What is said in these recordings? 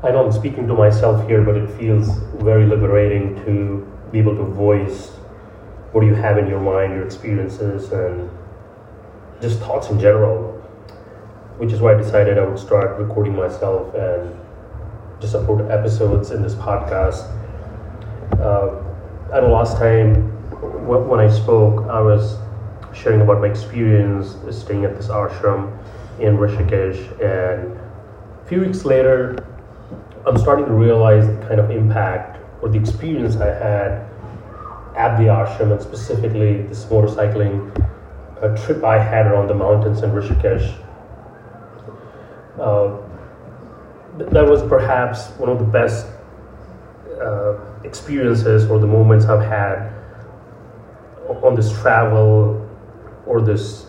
I know I'm speaking to myself here, but it feels very liberating to be able to voice what you have in your mind, your experiences, and just thoughts in general. Which is why I decided I would start recording myself and just upload episodes in this podcast. Uh, I know last time when I spoke, I was sharing about my experience staying at this ashram in Rishikesh, and a few weeks later, I'm starting to realize the kind of impact or the experience I had at the ashram, and specifically this motorcycling uh, trip I had around the mountains in Rishikesh. Uh, that was perhaps one of the best uh, experiences or the moments I've had on this travel or this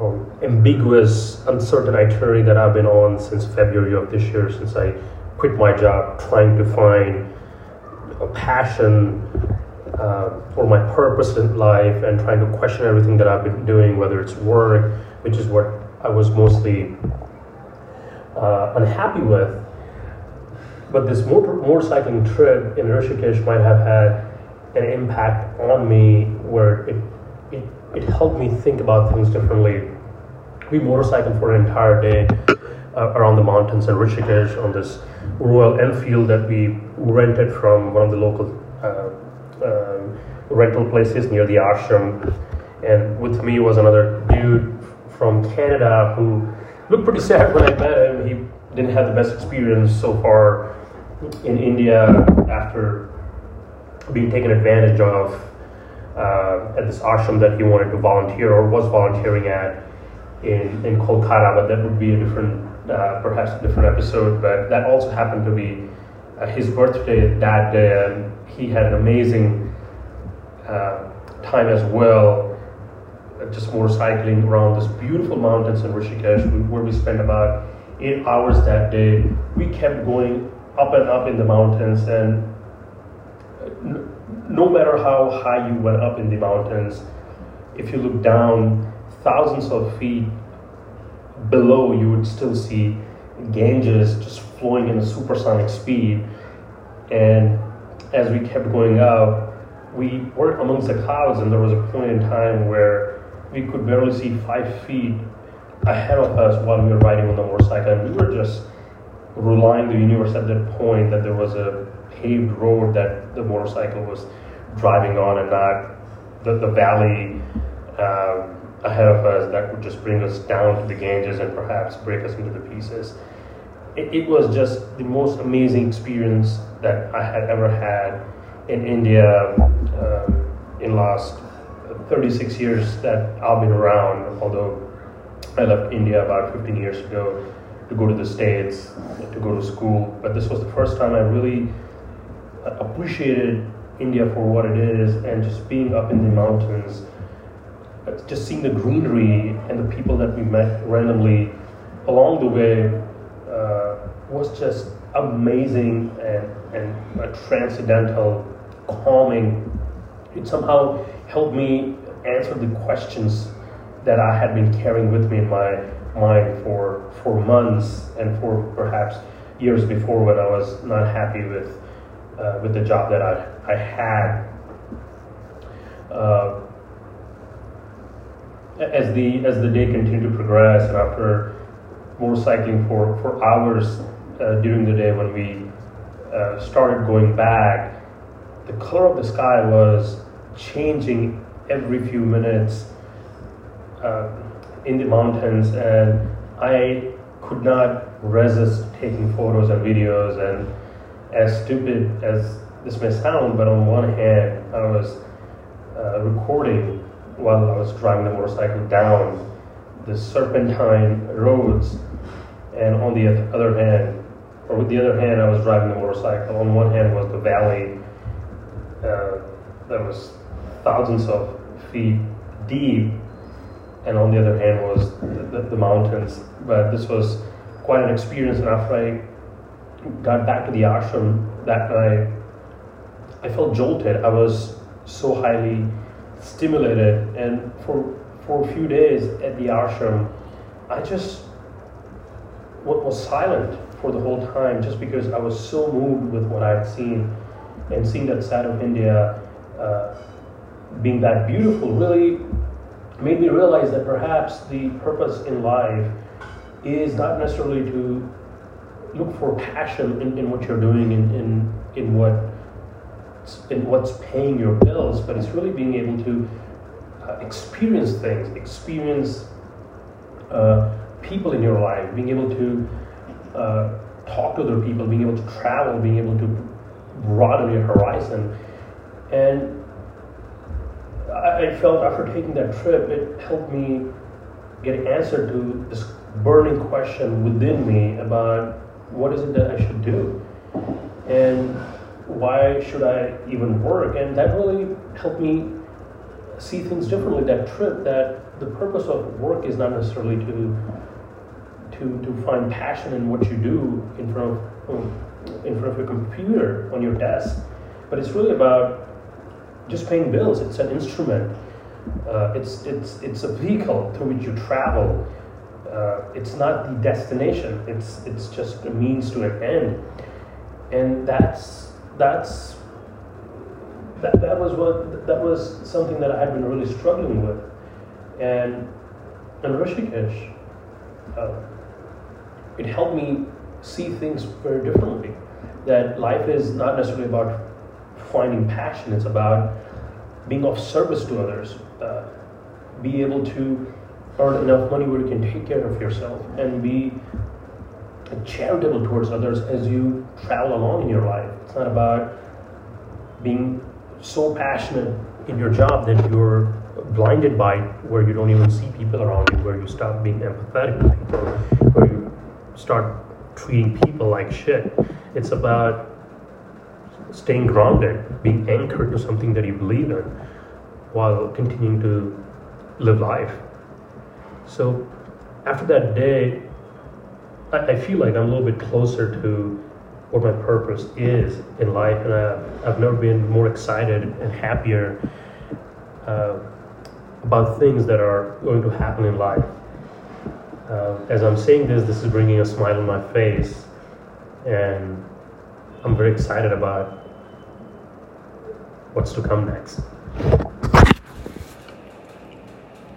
um, ambiguous, uncertain itinerary that I've been on since February of this year, since I quit my job, trying to find a passion uh, for my purpose in life and trying to question everything that I've been doing, whether it's work, which is what I was mostly uh, unhappy with. But this motor, motorcycling trip in Rishikesh might have had an impact on me where it, it, it helped me think about things differently. We motorcycled for an entire day uh, around the mountains in Rishikesh on this Royal Enfield that we rented from one of the local uh, uh, rental places near the ashram. And with me was another dude from Canada who looked pretty sad when I met him. He didn't have the best experience so far in India after being taken advantage of uh, at this ashram that he wanted to volunteer or was volunteering at in, in Kolkata, but that would be a different, uh, perhaps a different episode. But that also happened to be uh, his birthday that day, and he had an amazing uh, time as well, uh, just motorcycling around this beautiful mountains in Rishikesh, where we spent about eight hours that day. We kept going up and up in the mountains, and no matter how high you went up in the mountains, if you look down thousands of feet below, you would still see Ganges just flowing in a supersonic speed. And as we kept going up, we were amongst the clouds, and there was a point in time where we could barely see five feet ahead of us while we were riding on the motorcycle, and we were just relying the universe at that point that there was a paved road that the motorcycle was driving on and not the, the valley um, ahead of us that would just bring us down to the Ganges and perhaps break us into the pieces. It, it was just the most amazing experience that I had ever had in India um, in last 36 years that I've been around, although I left India about 15 years ago to go to the States, to go to school. But this was the first time I really appreciated India for what it is and just being up in the mountains, just seeing the greenery and the people that we met randomly along the way uh, was just amazing and, and a transcendental, calming. It somehow helped me answer the questions that I had been carrying with me in my mind for, for months and for perhaps years before when I was not happy with uh, with the job that I, I had. Uh, as the as the day continued to progress, and after motorcycling for for hours uh, during the day, when we uh, started going back, the color of the sky was changing every few minutes uh, in the mountains, and I could not resist taking photos and videos and as stupid as this may sound, but on one hand, I was uh, recording while I was driving the motorcycle down the serpentine roads, and on the other hand, or with the other hand, I was driving the motorcycle. On one hand was the valley uh, that was thousands of feet deep, and on the other hand was the, the, the mountains. But this was quite an experience, and after I got back to the ashram that night, I felt jolted. I was so highly stimulated, and for for a few days at the ashram, I just was silent for the whole time just because I was so moved with what I had seen and seeing that side of India uh, being that beautiful really made me realize that perhaps the purpose in life is not necessarily to look for passion in, in what you're doing in, in, in what in what's paying your bills, but it's really being able to uh, experience things, experience uh, people in your life, being able to uh, talk to other people, being able to travel, being able to broaden your horizon. And I, I felt after taking that trip, it helped me get an answer to this burning question within me about what is it that I should do and why should I even work? And that really helped me see things differently. That trip, that the purpose of work is not necessarily to to, to find passion in what you do in front of in front of your computer on your desk, but it's really about just paying bills. It's an instrument. Uh, it's it's it's a vehicle through which you travel. Uh, it's not the destination. It's it's just a means to an end, and that's that's that, that was what that was something that I had been really struggling with, and and Rishikesh, uh, it helped me see things very differently. That life is not necessarily about finding passion; it's about being of service to others, uh, be able to earn enough money where you can take care of yourself and be charitable towards others as you travel along in your life. It's not about being so passionate in your job that you're blinded by where you don't even see people around you, where you stop being empathetic people, where you start treating people like shit. It's about staying grounded, being anchored to something that you believe in while continuing to live life. So after that day, I, I feel like I'm a little bit closer to what my purpose is in life, and I've, I've never been more excited and happier uh, about things that are going to happen in life. Uh, as I'm saying this, this is bringing a smile on my face, and I'm very excited about what's to come next.